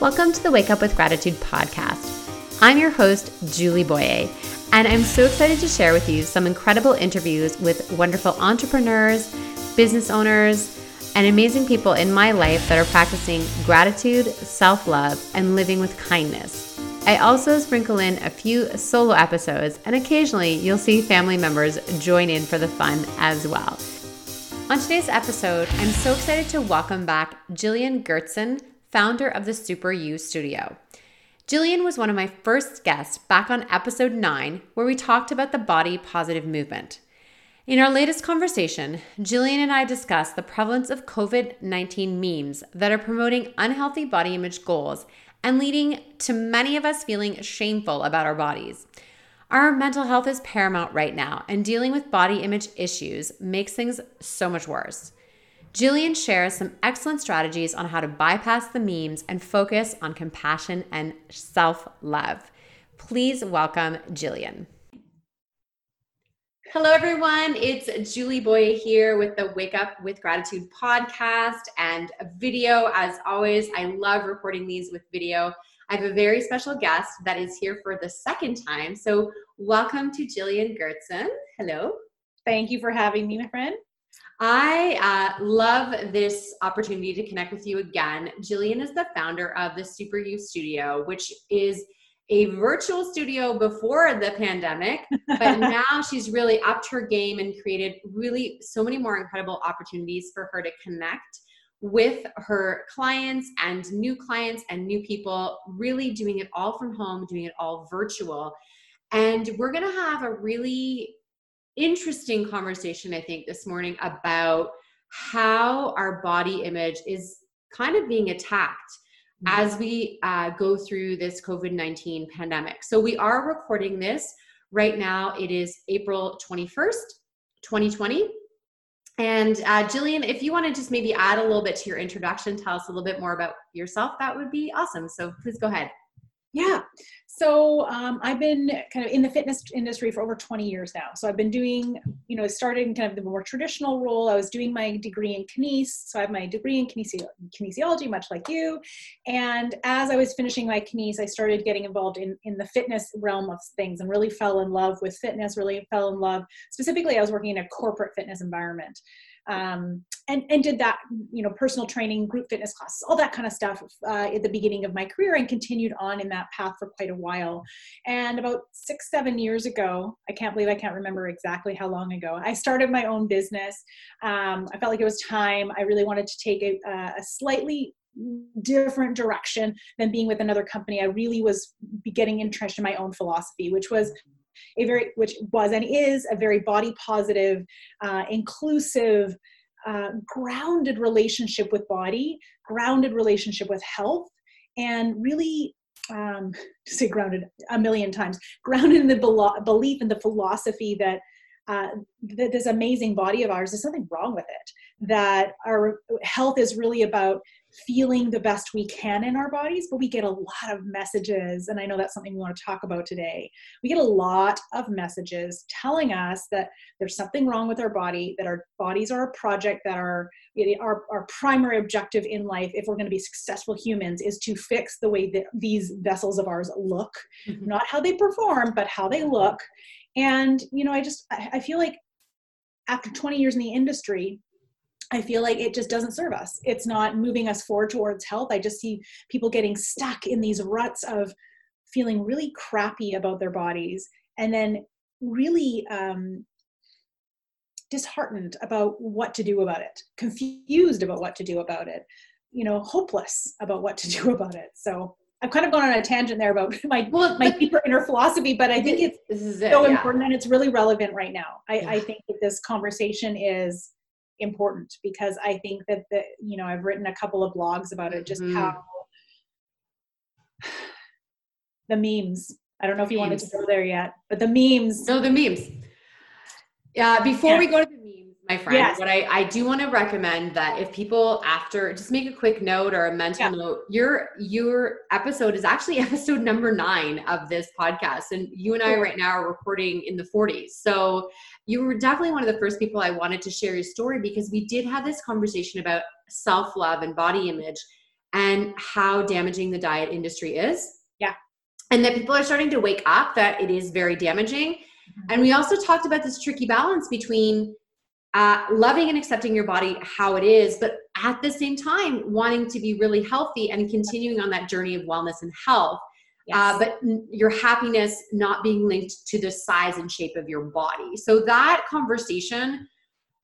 Welcome to the Wake Up with Gratitude podcast. I'm your host, Julie Boyer, and I'm so excited to share with you some incredible interviews with wonderful entrepreneurs, business owners, and amazing people in my life that are practicing gratitude, self love, and living with kindness. I also sprinkle in a few solo episodes, and occasionally you'll see family members join in for the fun as well. On today's episode, I'm so excited to welcome back Jillian Gertzen founder of the Super You Studio. Jillian was one of my first guests back on episode 9, where we talked about the body positive movement. In our latest conversation, Jillian and I discussed the prevalence of COVID 19 memes that are promoting unhealthy body image goals and leading to many of us feeling shameful about our bodies. Our mental health is paramount right now, and dealing with body image issues makes things so much worse. Jillian shares some excellent strategies on how to bypass the memes and focus on compassion and self love. Please welcome Jillian. Hello, everyone. It's Julie Boyer here with the Wake Up with Gratitude podcast and a video. As always, I love recording these with video. I have a very special guest that is here for the second time. So, welcome to Jillian Gertzen. Hello. Thank you for having me, my friend. I uh, love this opportunity to connect with you again. Jillian is the founder of the Super You Studio, which is a virtual studio before the pandemic, but now she's really upped her game and created really so many more incredible opportunities for her to connect with her clients and new clients and new people, really doing it all from home, doing it all virtual. And we're going to have a really interesting conversation, I think, this morning about how our body image is kind of being attacked mm-hmm. as we uh, go through this COVID 19 pandemic. So, we are recording this right now. It is April 21st, 2020. And uh, Jillian, if you want to just maybe add a little bit to your introduction, tell us a little bit more about yourself, that would be awesome. So, please go ahead. Yeah. So um, I've been kind of in the fitness industry for over 20 years now. So I've been doing, you know, started in kind of the more traditional role. I was doing my degree in kines. So I have my degree in kinesi- kinesiology, much like you. And as I was finishing my kines, I started getting involved in, in the fitness realm of things and really fell in love with fitness, really fell in love. Specifically, I was working in a corporate fitness environment um, and and did that you know personal training group fitness classes all that kind of stuff uh, at the beginning of my career and continued on in that path for quite a while. And about six seven years ago i can't believe i can't remember exactly how long ago i started my own business. Um, i felt like it was time. I really wanted to take a, a slightly different direction than being with another company. I really was getting entrenched in my own philosophy which was a very which was and is a very body positive uh, inclusive uh, grounded relationship with body grounded relationship with health and really um, say grounded a million times grounded in the belief in the philosophy that uh, that this amazing body of ours there's something wrong with it that our health is really about feeling the best we can in our bodies, but we get a lot of messages, and I know that's something we want to talk about today. We get a lot of messages telling us that there's something wrong with our body, that our bodies are a project, that our our, our primary objective in life, if we're going to be successful humans, is to fix the way that these vessels of ours look, mm-hmm. not how they perform, but how they look. And you know, I just I feel like after 20 years in the industry, I feel like it just doesn't serve us. It's not moving us forward towards health. I just see people getting stuck in these ruts of feeling really crappy about their bodies and then really um, disheartened about what to do about it, confused about what to do about it, you know, hopeless about what to do about it. So I've kind of gone on a tangent there about my well, my deeper inner philosophy, but I think it's it, so yeah. important and it's really relevant right now. I, yeah. I think that this conversation is important because I think that the you know I've written a couple of blogs about it just mm-hmm. how the memes. I don't know if you wanted to go there yet, but the memes. No, the memes. Yeah. Before yeah. we go to the memes, my friend. Yes. But I, I do want to recommend that if people after just make a quick note or a mental yeah. note, your your episode is actually episode number nine of this podcast. And you and I right now are recording in the 40s. So you were definitely one of the first people I wanted to share your story because we did have this conversation about self-love and body image and how damaging the diet industry is. Yeah. And that people are starting to wake up that it is very damaging. Mm-hmm. And we also talked about this tricky balance between uh, loving and accepting your body how it is, but at the same time, wanting to be really healthy and continuing on that journey of wellness and health. Uh, yes. Uh, but your happiness not being linked to the size and shape of your body. So that conversation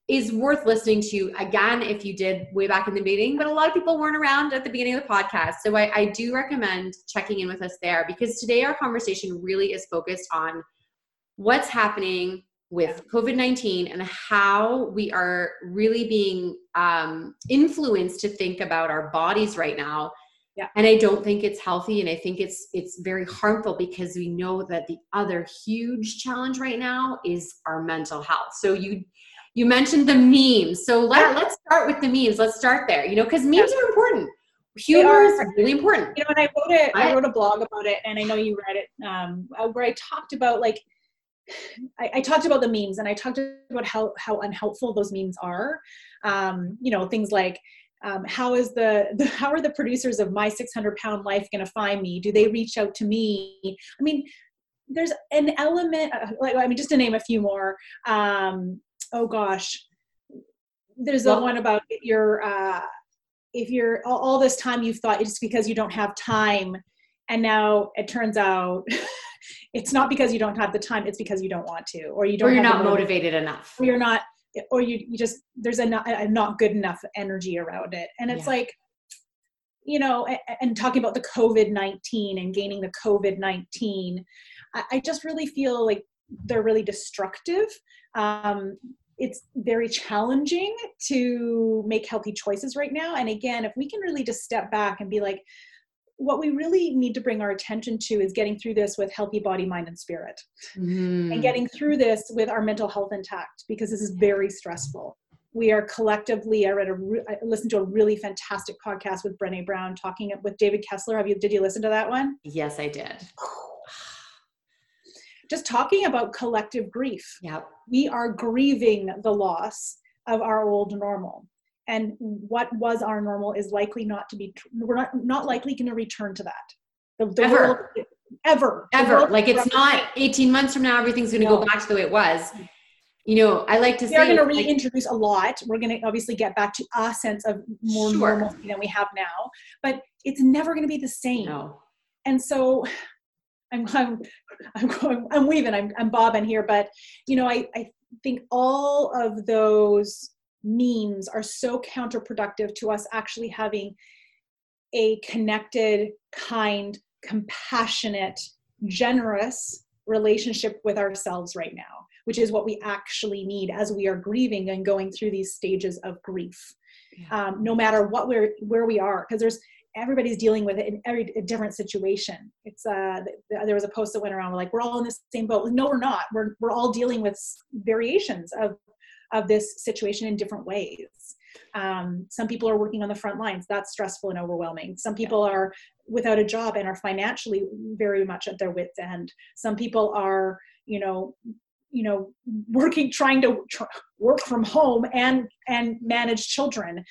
is worth listening to again if you did way back in the beginning, but a lot of people weren't around at the beginning of the podcast. So I, I do recommend checking in with us there because today our conversation really is focused on what's happening with COVID 19 and how we are really being um, influenced to think about our bodies right now. Yeah. And I don't think it's healthy and I think it's it's very harmful because we know that the other huge challenge right now is our mental health. So you you mentioned the memes. So let, let's start with the memes. Let's start there, you know, because memes yeah. are important. Humor is really important. You know, and I wrote it, I wrote a blog about it, and I know you read it, um, uh, where I talked about like, I, I, talked about the memes, and I talked about how how unhelpful those memes are. Um, you know, things like um, how is the, the, how are the producers of my 600 pound life going to find me do they reach out to me i mean there's an element uh, like i mean just to name a few more um, oh gosh, there's well, the one about your uh, if you're all, all this time you've thought it's because you don't have time, and now it turns out it's not because you don't have the time; it's because you don't want to, or you don't. Or you're not motivated enough. Or you're not, or you, you just there's a not, a not good enough energy around it, and it's yeah. like you know, and talking about the COVID 19 and gaining the COVID 19, I just really feel like they're really destructive. Um, it's very challenging to make healthy choices right now. And again, if we can really just step back and be like, what we really need to bring our attention to is getting through this with healthy body, mind, and spirit, mm. and getting through this with our mental health intact because this is very stressful. We are collectively. I read a, I listened to a really fantastic podcast with Brené Brown talking with David Kessler. Have you? Did you listen to that one? Yes, I did just talking about collective grief. Yeah. We are grieving the loss of our old normal. And what was our normal is likely not to be, we're not, not likely going to return to that. The, the ever. World, ever. Ever. Like it's not 18 months from now, everything's going to no. go back to the way it was. You know, I like to we say. We're going to reintroduce like, a lot. We're going to obviously get back to a sense of more sure. normalcy than we have now, but it's never going to be the same. No. And so I'm I'm I'm, going, I'm weaving. I'm I'm bobbing here, but you know, I I think all of those memes are so counterproductive to us actually having a connected, kind, compassionate, generous relationship with ourselves right now, which is what we actually need as we are grieving and going through these stages of grief. Yeah. Um, no matter what we're where we are, because there's everybody's dealing with it in every a different situation. It's uh, there was a post that went around like we're all in the same boat. No, we're not. We're we're all dealing with variations of of this situation in different ways. Um, some people are working on the front lines. That's stressful and overwhelming. Some people are without a job and are financially very much at their wits' end. Some people are, you know, you know working trying to tr- work from home and and manage children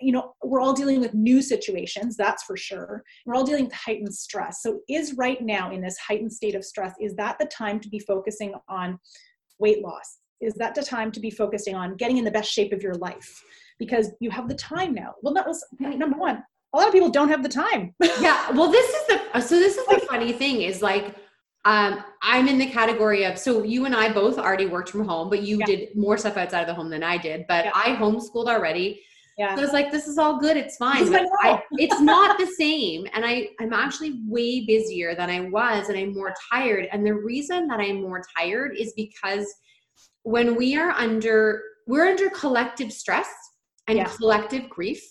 you know we're all dealing with new situations that's for sure we're all dealing with heightened stress so is right now in this heightened state of stress is that the time to be focusing on weight loss is that the time to be focusing on getting in the best shape of your life because you have the time now well that was number one a lot of people don't have the time yeah well this is the so this is the funny thing is like um, I'm in the category of so you and I both already worked from home, but you yeah. did more stuff outside of the home than I did. But yeah. I homeschooled already. Yeah. So I was like, this is all good, it's fine. But I, it's not the same. And I, I'm actually way busier than I was and I'm more tired. And the reason that I'm more tired is because when we are under we're under collective stress and collective grief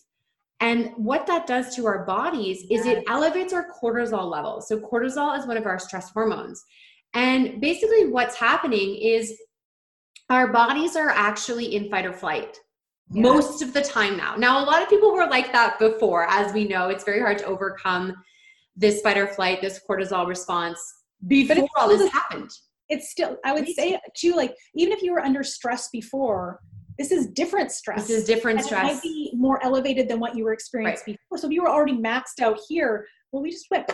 and what that does to our bodies is it elevates our cortisol levels. So, cortisol is one of our stress hormones. And basically, what's happening is our bodies are actually in fight or flight most of the time now. Now, a lot of people were like that before. As we know, it's very hard to overcome this fight or flight, this cortisol response before all this happened. It's still, I would say too, like, even if you were under stress before, this is different stress. This is different and stress. It might be more elevated than what you were experiencing right. before. So if you were already maxed out here, well, we just went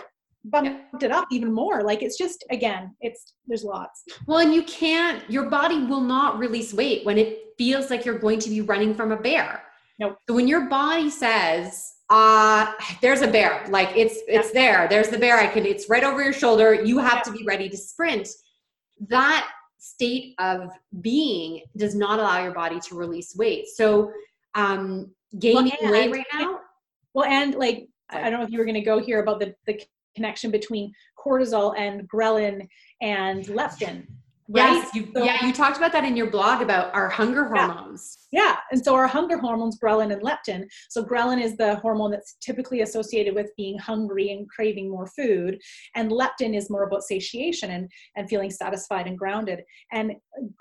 bumped it up even more. Like it's just again, it's there's lots. Well, and you can't. Your body will not release weight when it feels like you're going to be running from a bear. Nope. So when your body says, uh there's a bear like it's it's there there's the bear i can it's right over your shoulder you have to be ready to sprint that state of being does not allow your body to release weight. So um gaining well, weight right now well and like i don't know if you were going to go here about the the connection between cortisol and ghrelin and leptin Right? Yes, you, so, yeah, you talked about that in your blog about our hunger hormones. Yeah. yeah, and so our hunger hormones, ghrelin and leptin. So ghrelin is the hormone that's typically associated with being hungry and craving more food, and leptin is more about satiation and and feeling satisfied and grounded. And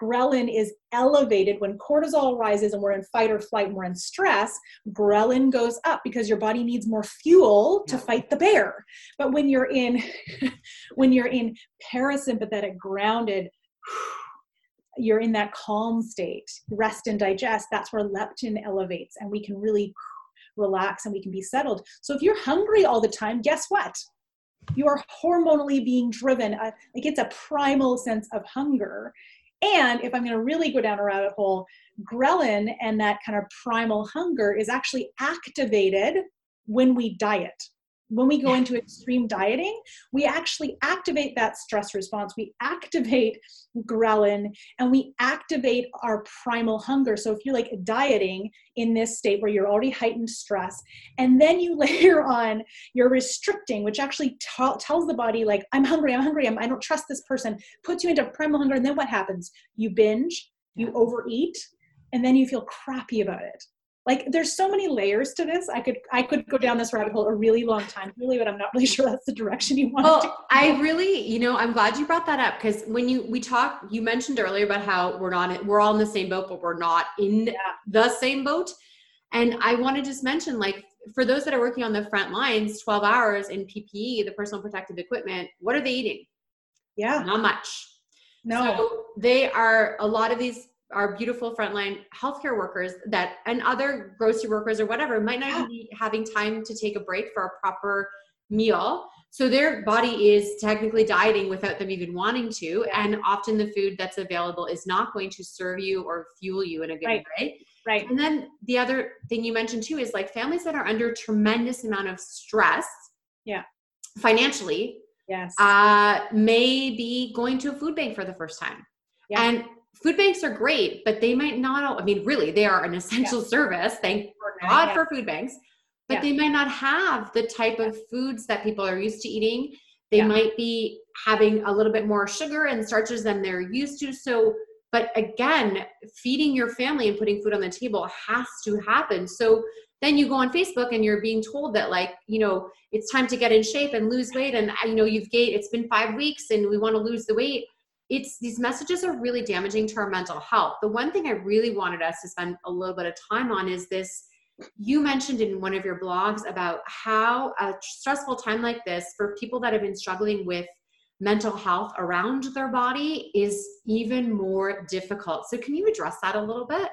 ghrelin is elevated when cortisol rises and we're in fight or flight and we're in stress. Ghrelin goes up because your body needs more fuel to fight the bear. But when you're in when you're in parasympathetic, grounded you're in that calm state, rest and digest, that's where leptin elevates and we can really relax and we can be settled. So if you're hungry all the time, guess what? You are hormonally being driven. Uh, like it's a primal sense of hunger. And if I'm going to really go down a rabbit hole, ghrelin and that kind of primal hunger is actually activated when we diet when we go into extreme dieting, we actually activate that stress response. We activate ghrelin and we activate our primal hunger. So if you're like dieting in this state where you're already heightened stress, and then you layer on you're restricting, which actually t- tells the body like I'm hungry, I'm hungry, I'm, I don't trust this person, puts you into primal hunger, and then what happens? You binge, you overeat, and then you feel crappy about it like there's so many layers to this. I could i could go down this rabbit hole a really long time really but i'm not really sure that's the direction you want to. well i really you know i'm glad you brought that up because when you we talked you mentioned earlier about how we're not we're all in the same boat but we're not in yeah. the same boat. And i want to just mention like for those that are working on the front lines 12 hours in ppe the personal protective equipment what are they eating? Yeah. Not much. No. So they are a lot of these our beautiful frontline healthcare workers that and other grocery workers or whatever might not be having time to take a break for a proper meal. So their body is technically dieting without them even wanting to and often the food that's available is not going to serve you or fuel you in a good right. way. Right. And then the other thing you mentioned too is like families that are under tremendous amount of stress yeah. financially yes. uh may be going to a food bank for the first time. Yeah. and food banks are great, but they might not, I mean, really, they are an essential yeah. service. Thank God yeah. for food banks, but yeah. they might not have the type of foods that people are used to eating. They might be having a little bit more sugar and starches than they're used to. So, but again, feeding your family and putting food on the table has to happen. So then you go on Facebook and you're being told that like, you know, it's time to get in shape and lose weight. And uh, you know, you've gained, it's been five weeks and we want to lose the weight it's these messages are really damaging to our mental health. The one thing I really wanted us to spend a little bit of time on is this. You mentioned in one of your blogs about how a stressful time like this for people that have been struggling with mental health around their body is even more difficult. So, can you address that a little bit?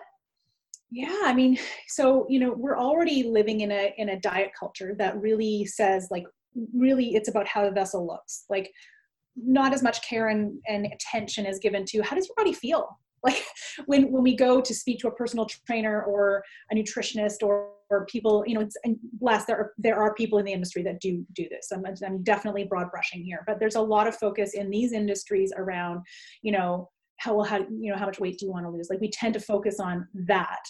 Yeah, I mean, so you know, we're already living in a in a diet culture that really says like really it's about how the vessel looks. Like not as much care and, and attention is given to how does your body feel? Like when when we go to speak to a personal trainer or a nutritionist or, or people you know it's and bless there are there are people in the industry that do do this. I'm, I'm definitely broad brushing here but there's a lot of focus in these industries around you know how well how you know how much weight do you want to lose? Like we tend to focus on that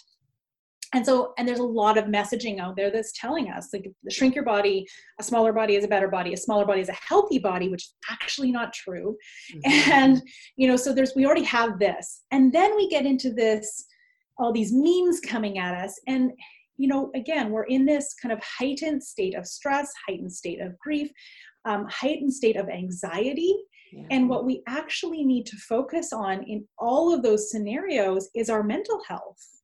and so and there's a lot of messaging out there that's telling us like shrink your body a smaller body is a better body a smaller body is a healthy body which is actually not true. Mm-hmm. and you know so there's we already have this. And then we get into this all these memes coming at us. And you know again we're in this kind of heightened state of stress heightened state of grief um, heightened state of anxiety. Yeah. and what we actually need to focus on in all of those scenarios is our mental health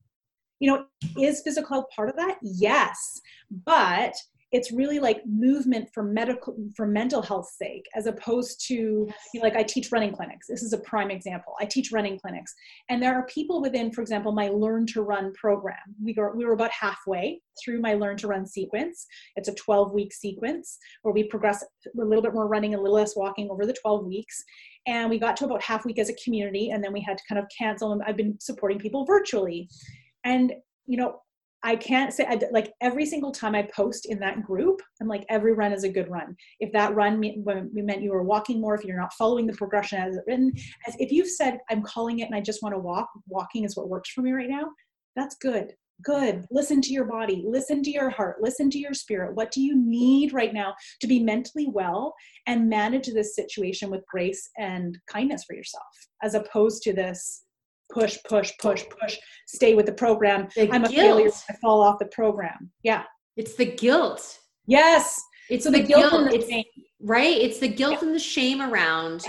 you know, is physical health part of that? Yes. But it's really like movement for medical for mental health sake as opposed to you know, like i teach running clinics. This is a prime example. I teach running clinics. And there are people within for example my learn to run program. We were, we were about halfway through my learn to run sequence. It's a 12 week sequence where we progress a little bit more running a little less walking over the 12 weeks. And we got to about half week as a community and then we had to kind of cancel and i've been supporting people virtually and you know I can't say I, like every single time I post in that group, I'm like every run is a good run. If that run me, meant you were walking more, if you're not following the progression as written, as if you've said I'm calling it and I just want to walk, walking is what works for me right now. That's good. Good. Listen to your body. Listen to your heart. Listen to your spirit. What do you need right now to be mentally well and manage this situation with grace and kindness for yourself, as opposed to this push, push, push, push, stay with the program. The I'm guilt. a failure. I fall off the program. Yeah. It's the guilt. Yes. It's so the, the, guilt, guilt the it's, shame. right? It's the guilt yeah. and the shame around,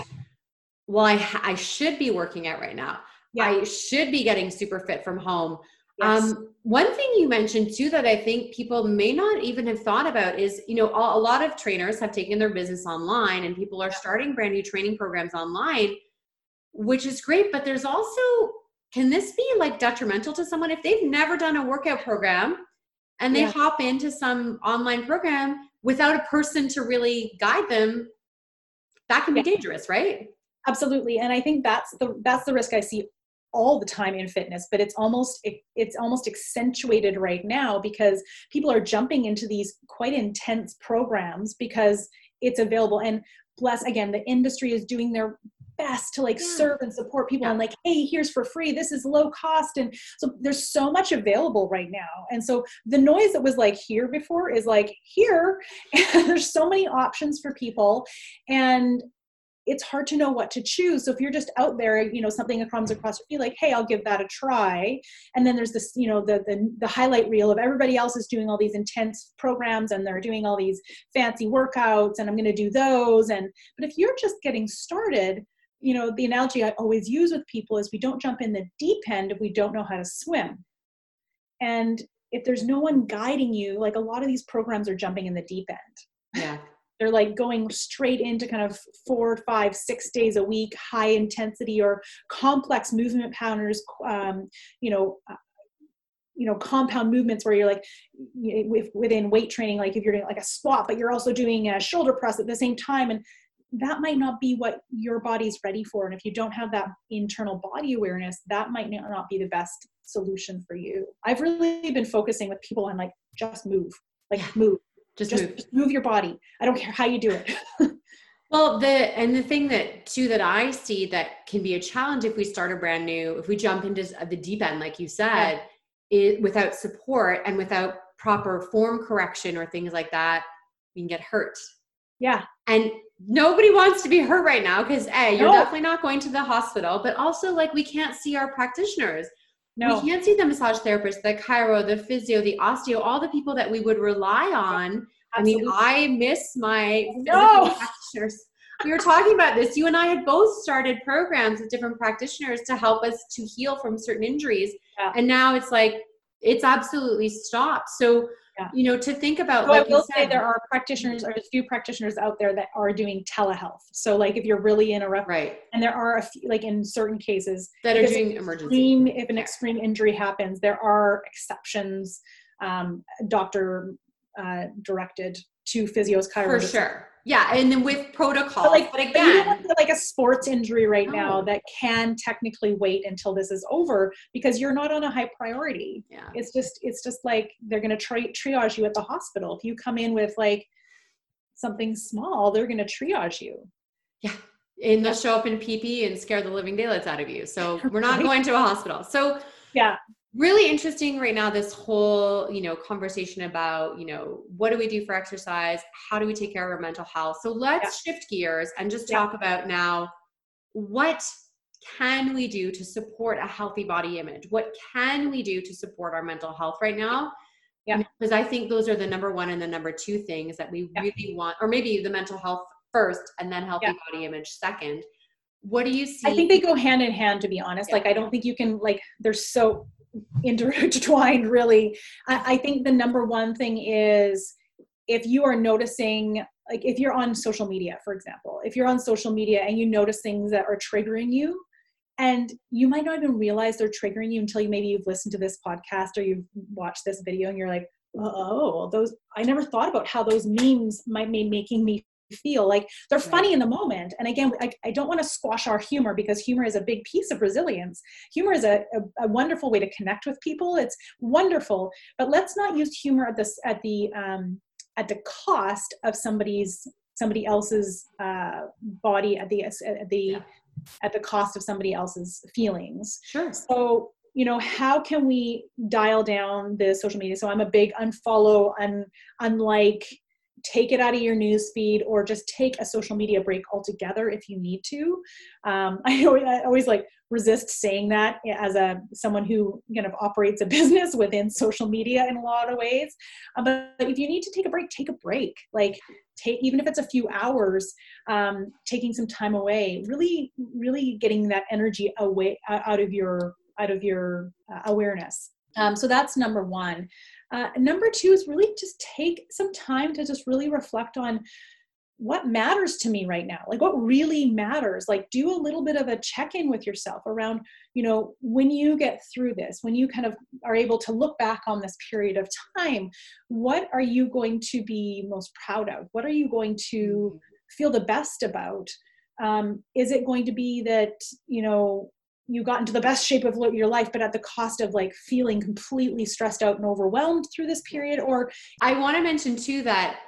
well, I, I should be working out right now. Yeah. I should be getting super fit from home. Yes. Um, one thing you mentioned too that I think people may not even have thought about is, you know, a, a lot of trainers have taken their business online and people are starting brand new training programs online which is great. But there's also, can this be like detrimental to someone if they've never done a workout program and they yeah. hop into some online program without a person to really guide them? That can be yeah. dangerous, right? Absolutely. And I think that's the that's the risk I see all the time in fitness but it's almost it's almost accentuated right now because people are jumping into these quite intense programs because it's available and bless again the industry is doing their best to like yeah. serve and support people yeah. and like hey here's for free this is low cost and so there's so much available right now and so the noise that was like here before is like here there's so many options for people and it's hard to know what to choose. So if you're just out there, you know, something comes across your feet, like, hey, I'll give that a try. And then there's this, you know, the, the the highlight reel of everybody else is doing all these intense programs and they're doing all these fancy workouts, and I'm going to do those. And but if you're just getting started, you know, the analogy I always use with people is we don't jump in the deep end if we don't know how to swim. And if there's no one guiding you, like a lot of these programs are jumping in the deep end. Yeah. They're like going straight into kind of four, five, six days a week, high intensity or complex movement patterns, um, you know, uh, you know compound movements where you're like within weight training like if you're doing like a squat but you're also doing a shoulder press at the same time and that might not be what your body's ready for. And if you don't have that internal body awareness, that might not be the best solution for you. I've really been focusing with people on like, just move, like move, just, just move. Just move your body. I don't care how you do it. well, the, and the thing that too, that I see that can be a challenge if we start a brand new, if we jump into the deep end, like you said, yeah. it, without support and without proper form correction or things like that, we can get hurt. Yeah. And nobody wants to be hurt right now because a you're no. definitely not going to the hospital but also like we can't see our practitioners no. we can't see the massage therapist the chiro the physio the osteo all the people that we would rely on Absolutely. i mean i miss my no. practitioners we were talking about this you and i had both started programs with different practitioners to help us to heal from certain injuries yeah. and now it's like it's absolutely stopped so yeah. you know to think about so like i will say there are practitioners or a few practitioners out there that are doing telehealth. So like if you're really in a rough right. and there are a few like in certain cases that are doing emergency. extreme, if an extreme injury happens there are exceptions um, doctor uh, directed to physios chiropractors for sure yeah, and then with protocol. But like, but again, but like a sports injury right oh. now that can technically wait until this is over because you're not on a high priority. Yeah, it's just it's just like they're going to tri- triage you at the hospital. If you come in with like something small, they're going to triage you. Yeah, and they'll show up in PP and scare the living daylights out of you. So we're not right. going to a hospital. So yeah, really interesting right now this whole you know conversation about you know what do we do for exercise? How do we take care of our mental health? So let's yeah. shift gears and just talk yeah. about now what can we do to support a healthy body image? What can we do to support our mental health right now? Yeah. Because i think those are the number one and the number two things that we yeah. really want or maybe the mental health first and then healthy body image second. What do you see i think they go hand in hand to be honest. Like i don't think you can like there's so intertwined really. I, I think the number one thing is if you are noticing like if you're on social media for example if you're on social media and you notice things that are triggering you and you might not even realize they're triggering you until you maybe you've listened to this podcast or you've watched this video and you're like oh those i never thought about how those memes might be making me feel like they're right. funny in the moment. And again I, I don't want to squash our humor because humor is a big piece of resilience. Humor is a, a, a, wonderful way to connect with people. It's wonderful. But let's not use humor at this at the um, at the cost of somebody's somebody else's uh, body at the at the yeah. at the cost of somebody else's feelings. Sure. So you know how can we dial down the social media? So i'm a big unfollow un unlike take it out of your news feed or just take a social media break altogether if you need to. Um, I, always, I always like resist saying that as a someone who kind of operates a business within social media in a lot of ways. Uh, but if you need to take a break take a break. Like take even if it's a few hours um, taking some time away really really getting that energy away out of your out of your uh, awareness. Um, so that's number one uh, number two is really just take some time to just really reflect on what matters to me right now. Like what really matters? Like do a little bit of a check in with yourself around you know when you get through this when you kind of are able to look back on this period of time what are you going to be most proud of? What are you going to mm-hmm. feel the best about? Um, is it going to be that you know you got into the best shape of your life but at the cost of like feeling completely stressed out and overwhelmed through this period? Or i want to mention too that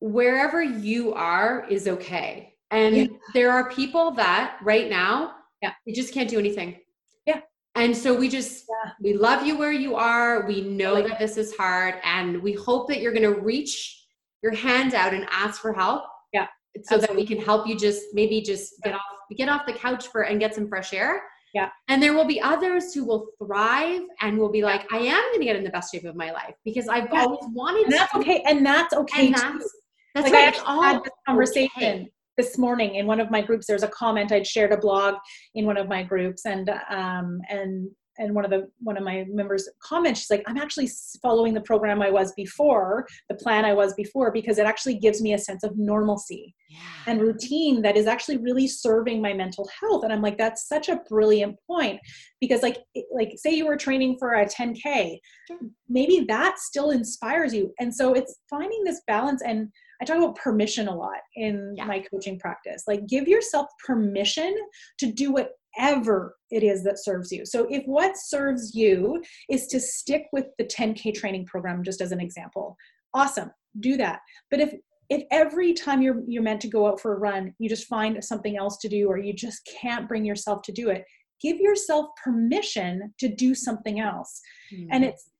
wherever you are is okay. And yeah. there are people that right now yeah. they just can't do anything. Yeah. And so we just yeah. we love you where you are. We know like that this is hard and we hope that you're going to reach your hand out and ask for help. Yeah. So Absolutely. that we can help you just maybe just get off get off the couch for and get some fresh air. Yeah. And there will be others who will thrive and will be like, I am going to get in the best shape of my life because I've yeah. always wanted and that's to. okay. And that's okay. And that's, that's like right. I had this conversation okay. this morning in one of my groups. There's a comment I'd shared a blog in one of my groups and, um, and and one of the one of my members comments she's like i'm actually following the program i was before the plan i was before because it actually gives me a sense of normalcy yeah. and routine that is actually really serving my mental health and i'm like that's such a brilliant point because like like say you were training for a 10k sure. maybe that still inspires you and so it's finding this balance and I talk about permission a lot in yeah. my coaching practice. Like, give yourself permission to do what whatever it is that serves you. So if what serves you is to stick with the 10K training program, just as an example, awesome, do that. But if if every time you're you're meant to go out for a run, you just find something else to do or you just can't bring yourself to do it, give yourself permission to do something else. Mm. And it's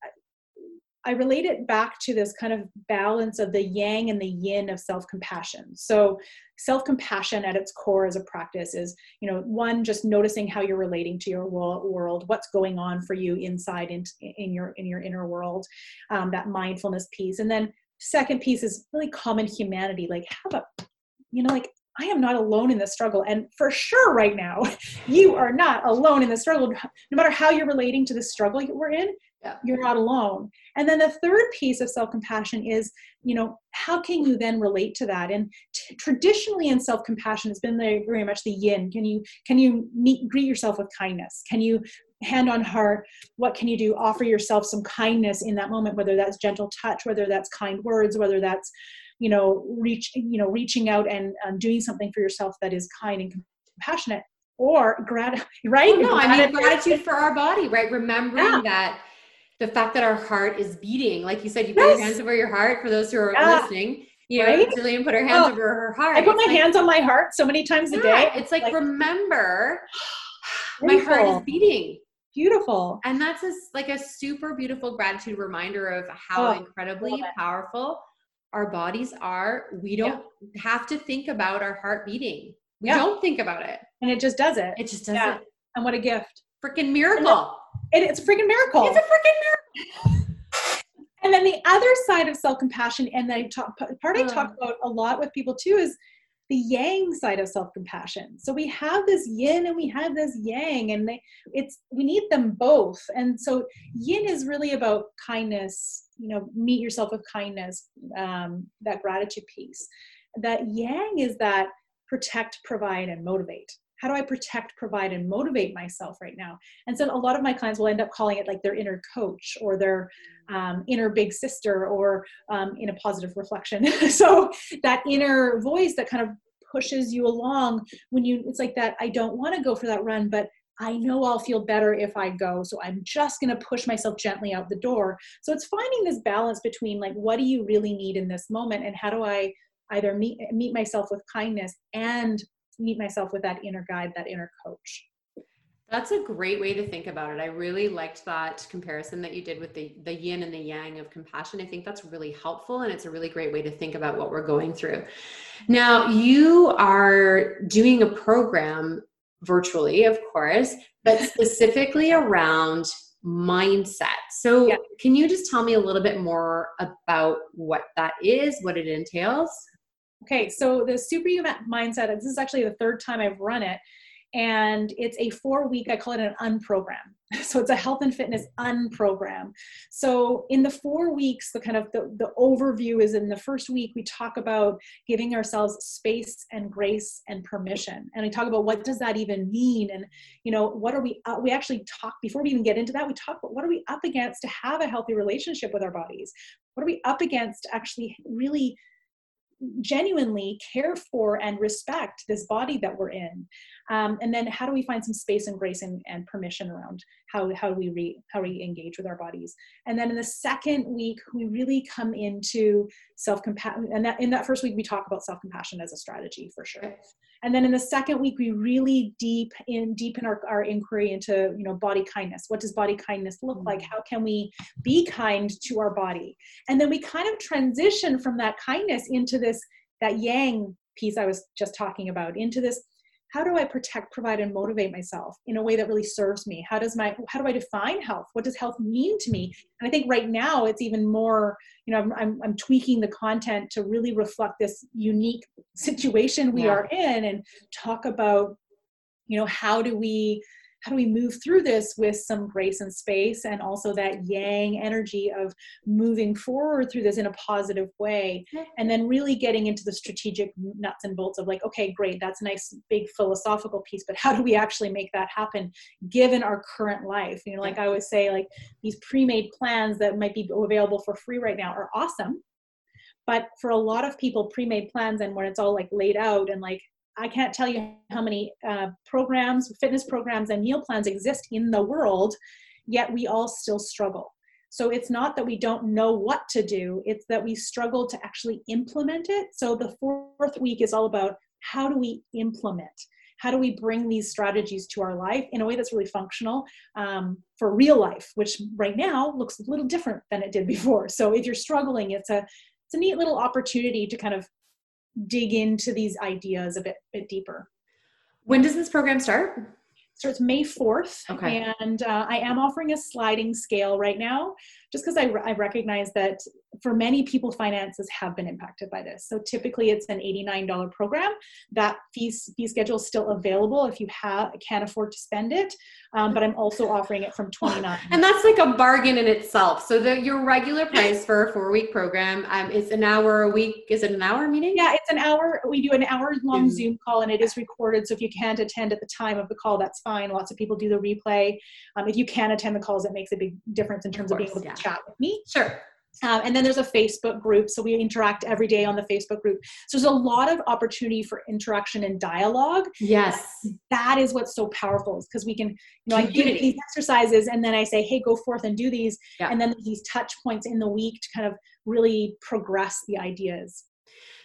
I relate it back to this kind of balance of the yang and the yin of self compassion. So, self compassion at its core as a practice is, you know, one, just noticing how you're relating to your world, what's going on for you inside in, in your in your inner world, um, that mindfulness piece, and then second piece is really common humanity. Like, have a, you know, like I am not alone in the struggle. And for sure, right now, you are not alone in the struggle. No matter how you're relating to the struggle we're in, yeah. you're not alone. And then the third piece of self-compassion is you know how can you then relate to that? And t- traditionally in self-compassion has been very, very much the yin. Can you can you meet greet yourself with kindness? Can you hand on heart? What can you do? Offer yourself some kindness in that moment whether that's gentle touch whether that's kind words whether that's you know reach you know reaching out and um, doing something for yourself that is kind and compassionate or grat right? Well, no i mean gratitude for our body right? Remembering yeah. that the fact that our heart is beating. Like you said, you put your hands over your heart for those who are yeah. listening. You know, right? Jillian put her hands oh, over her heart. I put my like, hands on my heart so many times yeah, a day. It's like, like remember, my heart is beating. Beautiful. And that's a, like a super beautiful gratitude reminder of how oh, incredibly powerful our bodies are. We don't yeah. have to think about our heart beating. We yeah. don't think about it. And it just does it. It just does yeah. it. And what a gift. Freaking miracle. And it's a freaking miracle. It's a freaking miracle. And then the other side of self compassion, and I talk part I talk about a lot with people too, is the yang side of self-compassion. So we have this yin and we have this yang and they, it's we need them both. And so yin is really about kindness you know meet yourself with kindness um, that gratitude piece. That yang is that protect provide and motivate how do i protect provide and motivate myself right now and so a lot of my clients will end up calling it like their inner coach or their um, inner big sister or um, in a positive reflection so that inner voice that kind of pushes you along when you it's like that i don't want to go for that run but I know I'll feel better if I go. So I'm just going to push myself gently out the door. So it's finding this balance between like, what do you really need in this moment? And how do I either meet, meet myself with kindness and meet myself with that inner guide, that inner coach. That's a great way to think about it. I really liked that comparison that you did with the, the yin and the yang of compassion. I think that's really helpful and it's a really great way to think about what we're going through. Now, you are doing a program virtually, of course, but specifically around mindset. So, yeah. can you just tell me a little bit more about what that is, what it entails? Okay, so the Superhuman Mindset, this is actually the third time I've run it. And it's a four week, I call it an unprogram. So it's a health and fitness unprogram. So in the four weeks, the kind of the, the overview is in the first week, we talk about giving ourselves space and grace and permission. And we talk about what does that even mean? And, you know, what are we, uh, we actually talk, before we even get into that, we talk about what are we up against to have a healthy relationship with our bodies? What are we up against to actually really genuinely care for and respect this body that we're in. Um, and then how do we find some space and grace and, and permission around how, how we re, how we engage with our bodies? And then in the second week we really come into self-compassion and that in that first week we talk about self-compassion as a strategy for sure. And then in the second week we really deep in deepen our, our inquiry into you know body kindness. What does body kindness look like? Mm. how can we be kind to our body? And then we kind of transition from that kindness into this that yang piece i was just talking about into this how do i protect provide and motivate myself in a way that really serves me? How does my how do i define health? What does health mean to me? And i think right now it's even more you know i'm, I'm, I'm tweaking the content to really reflect this unique situation we yeah. are in and talk about you know how do we how do we move through this with some grace and space and also that yang energy of moving forward through this in a positive way? And then really getting into the strategic nuts and bolts of like okay great that's a nice big philosophical piece but how do we actually make that happen given our current life? You know like i always say like these pre-made plans that might be available for free right now are awesome but for a lot of people pre-made plans and when it's all like laid out and like I can't tell you how many uh, programs, fitness programs, and meal plans exist in the world, yet we all still struggle. So it's not that we don't know what to do, it's that we struggle to actually implement it. So the fourth week is all about how do we implement? How do we bring these strategies to our life in a way that's really functional um, for real life, which right now looks a little different than it did before. So if you're struggling, it's a it's a neat little opportunity to kind of dig into these ideas a bit, bit deeper. When does this program start? starts May 4th. Okay. And uh, I am offering a sliding scale right now, just because I, I recognize that for many people, finances have been impacted by this. So typically it's an $89 program. That fee, fee schedule is still available if you have can't afford to spend it. Um, but I'm also offering it from 29 And that's like a bargain in itself. So the, your regular price for a four week program um, is an hour a week. Is it an hour meeting? Yeah, it's an hour. We do an hour long mm. Zoom call and it is recorded. So if you can't attend at the time of the call, that's fine. Lots of people do the replay. Um, if you can attend the calls, it makes a big difference in terms of, course, of being able to yeah. Chat with me. Sure. Um, and then there's a Facebook group, so we interact every day on the Facebook group. So there's a lot of opportunity for interaction and dialogue. Yes, that is what's so powerful, because we can, you know, I give these exercises, and then I say, hey, go forth and do these, yeah. and then these touch points in the week to kind of really progress the ideas.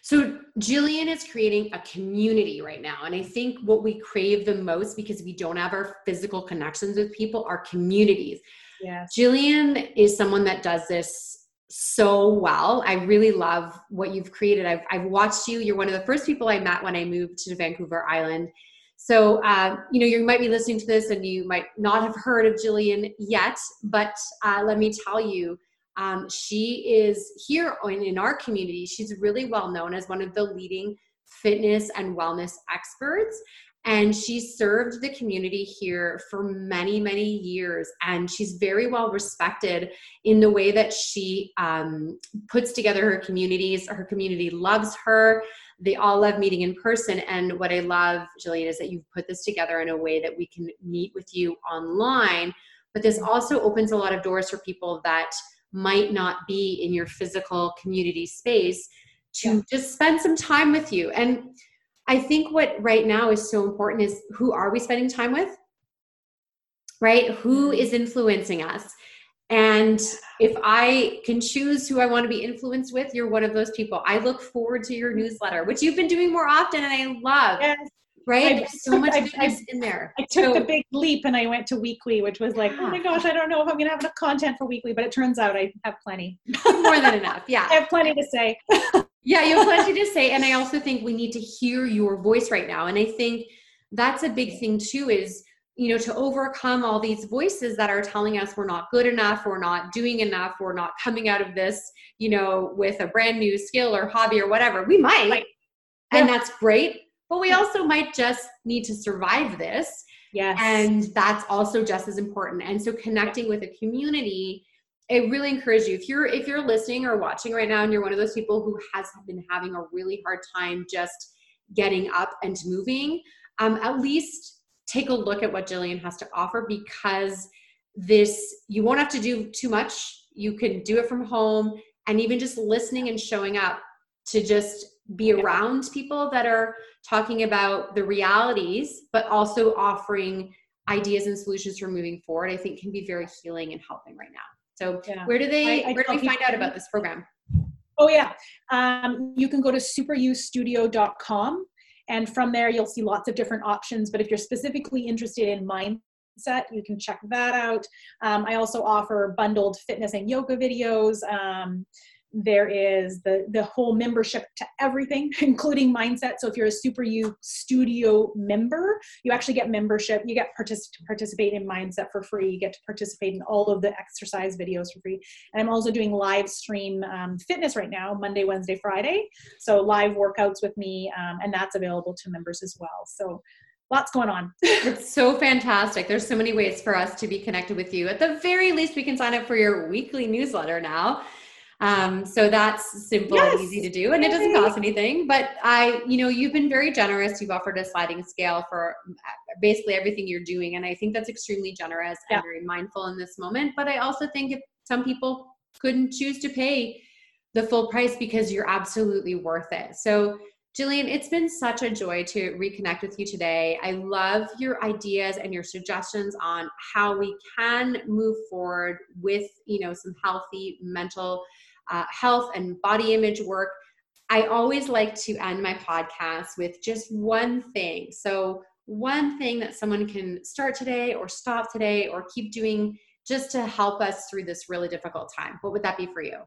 So Jillian is creating a community right now. And I think what we crave the most because we don't have our physical connections with people are communities. Yes. Jillian is someone that does this so well. I really love what you've created. I've, I've watched you. You're one of the first people I met when I moved to Vancouver Island. So, uh, you know, you might be listening to this and you might not have heard of Jillian yet, but uh, let me tell you, um, she is here in, our community. She's really well known as one of the leading fitness and wellness experts. And she served the community here for many many years. And she's very well respected in the way that she um, puts together her communities. Her community loves her. They all love meeting in person. And what i love jillian is that you've put this together in a way that we can meet with you online. But this also opens a lot of doors for people that might not be in your physical community space to yeah. just spend some time with you and I think what right now is so important is who are we spending time with? Right? Who mm-hmm. influencing us? And if I can choose who I want to be influenced with, you're one of those people. I look forward to your newsletter, which you've been doing more often and I love. Yes. Right? There's so much I, goodness in there. I took so, the big leap and I went to weekly, which was like, oh my gosh, I don't know if I'm going to have enough content for weekly, but it turns out I have plenty. more than enough. Yeah. I have plenty to say. yeah, you have plenty to say. And I also think we need to hear your voice right now. And I think that's a big thing too is, you know, to overcome all these voices that are telling us we're not good enough, we're not doing enough, we're not coming out of this, you know, with a brand new skill or hobby or whatever. We might. Right. And yeah. that's great. But we also might just need to survive this. Yes. And that's also just as important. And so connecting with a community I really encourage you if you're if you're listening or watching right now and you're one of those people who has been having a really hard time just getting up and moving, um, at least take a look at what Jillian has to offer because this you won't have to do too much. You can do it from home and even just listening and showing up to just be around people that are talking about the realities, but also offering ideas and solutions for moving forward, I think can be very healing and helping right now. So yeah. where do they, I, I where do we find out about this program? Oh yeah. Um, you can go to superyoustudio.com and from there you'll see lots of different options. But if you're specifically interested in mindset, you can check that out. Um, I also offer bundled fitness and yoga videos. Um, there is the the whole membership to everything including mindset so if you're a super you studio member you actually get membership you get partic- to participate in mindset for free you get to participate in all of the exercise videos for free and i'm also doing live stream um, fitness right now monday wednesday friday so live workouts with me um, and that's available to members as well so lots going on. it's so fantastic. There's so many ways for us to be connected with you. At the very least, we can sign up for your weekly newsletter now. Um, so that's simple yes. and easy to do, and it doesn't cost anything. But I, you know, you've been very generous. You've offered a sliding scale for basically everything you're doing, and I think that's extremely generous yeah. and very mindful in this moment. But I also think if some people couldn't choose to pay the full price because you're absolutely worth it. So Jillian, it's been such a joy to reconnect with you today. I love your ideas and your suggestions on how we can move forward with, you know, some healthy mental uh, health and body image work, I always like to end my podcast with just one thing. So, one thing that someone can start today or stop today or keep doing just to help us through this really difficult time. What would that be for you?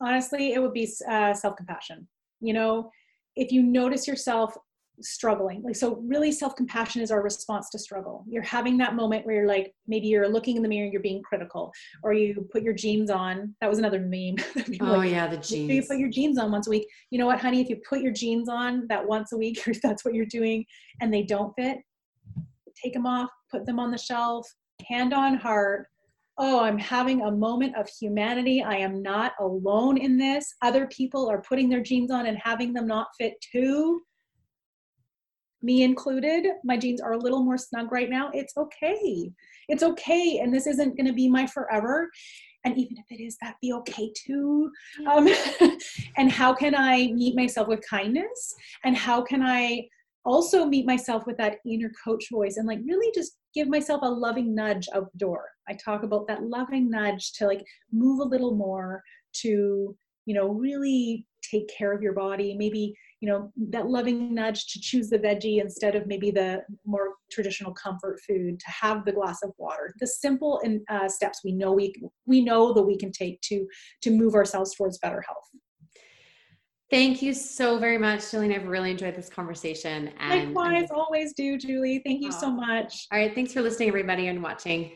Honestly, it would be uh, self compassion. You know, if you notice yourself struggling. Like so really self-compassion is our response to struggle. You're having that moment where you're like maybe you're looking in the mirror you're being critical or you put your jeans on. That was another meme. Oh like, yeah the jeans you put your jeans on once a week. You know what honey? If you put your jeans on that once a week or if that's what you're doing and they don't fit take them off put them on the shelf hand on heart. Oh, I'm having a moment of humanity. I am not alone in this. Other people are putting their jeans on and having them not fit too me included, my jeans are a little more snug right now. It's okay. It's okay. And this isn't going to be my forever. And even if it is, that be okay too. Um, and how can I meet myself with kindness? And how can I also meet myself with that inner coach voice and like really just give myself a loving nudge out the door? I talk about that loving nudge to like move a little more, to, you know, really take care of your body. Maybe you know that loving nudge to choose the veggie instead of maybe the more traditional comfort food to have the glass of water the simple and uh, steps we know we we know that we can take to to move ourselves towards better health Thank you so very much, Jillian. I've really enjoyed this conversation. And Likewise, always do, Julie. Thank you so much. All right. Thanks for listening, everybody, and watching.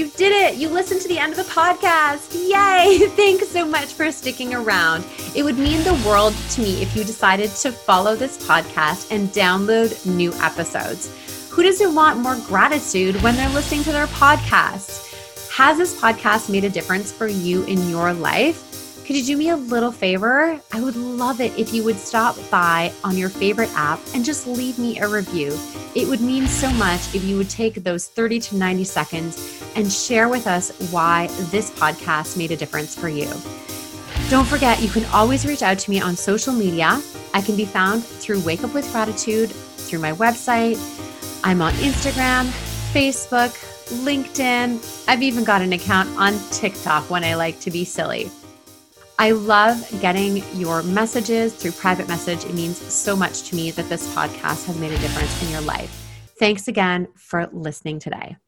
You did it. You listened to the end of the podcast. Yay. Thanks so much for sticking around. It would mean the world to me if you decided to follow this podcast and download new episodes. Who doesn't want more gratitude when they're listening to their podcast? Has this podcast made a difference for you in your life? Could you do me a little favor? I would love it if you would stop by on your favorite app and just leave me a review. It would mean so much if you would take those 30 to 90 seconds and share with us why this podcast made a difference for you. Don't forget, you can always reach out to me on social media. I can be found through Wake Up with Gratitude, through my website. I'm on Instagram, Facebook, LinkedIn. I've even got an account on TikTok when I like to be silly. I love getting your messages through private message. It means so much to me that this podcast has made a difference in your life. Thanks again for listening today.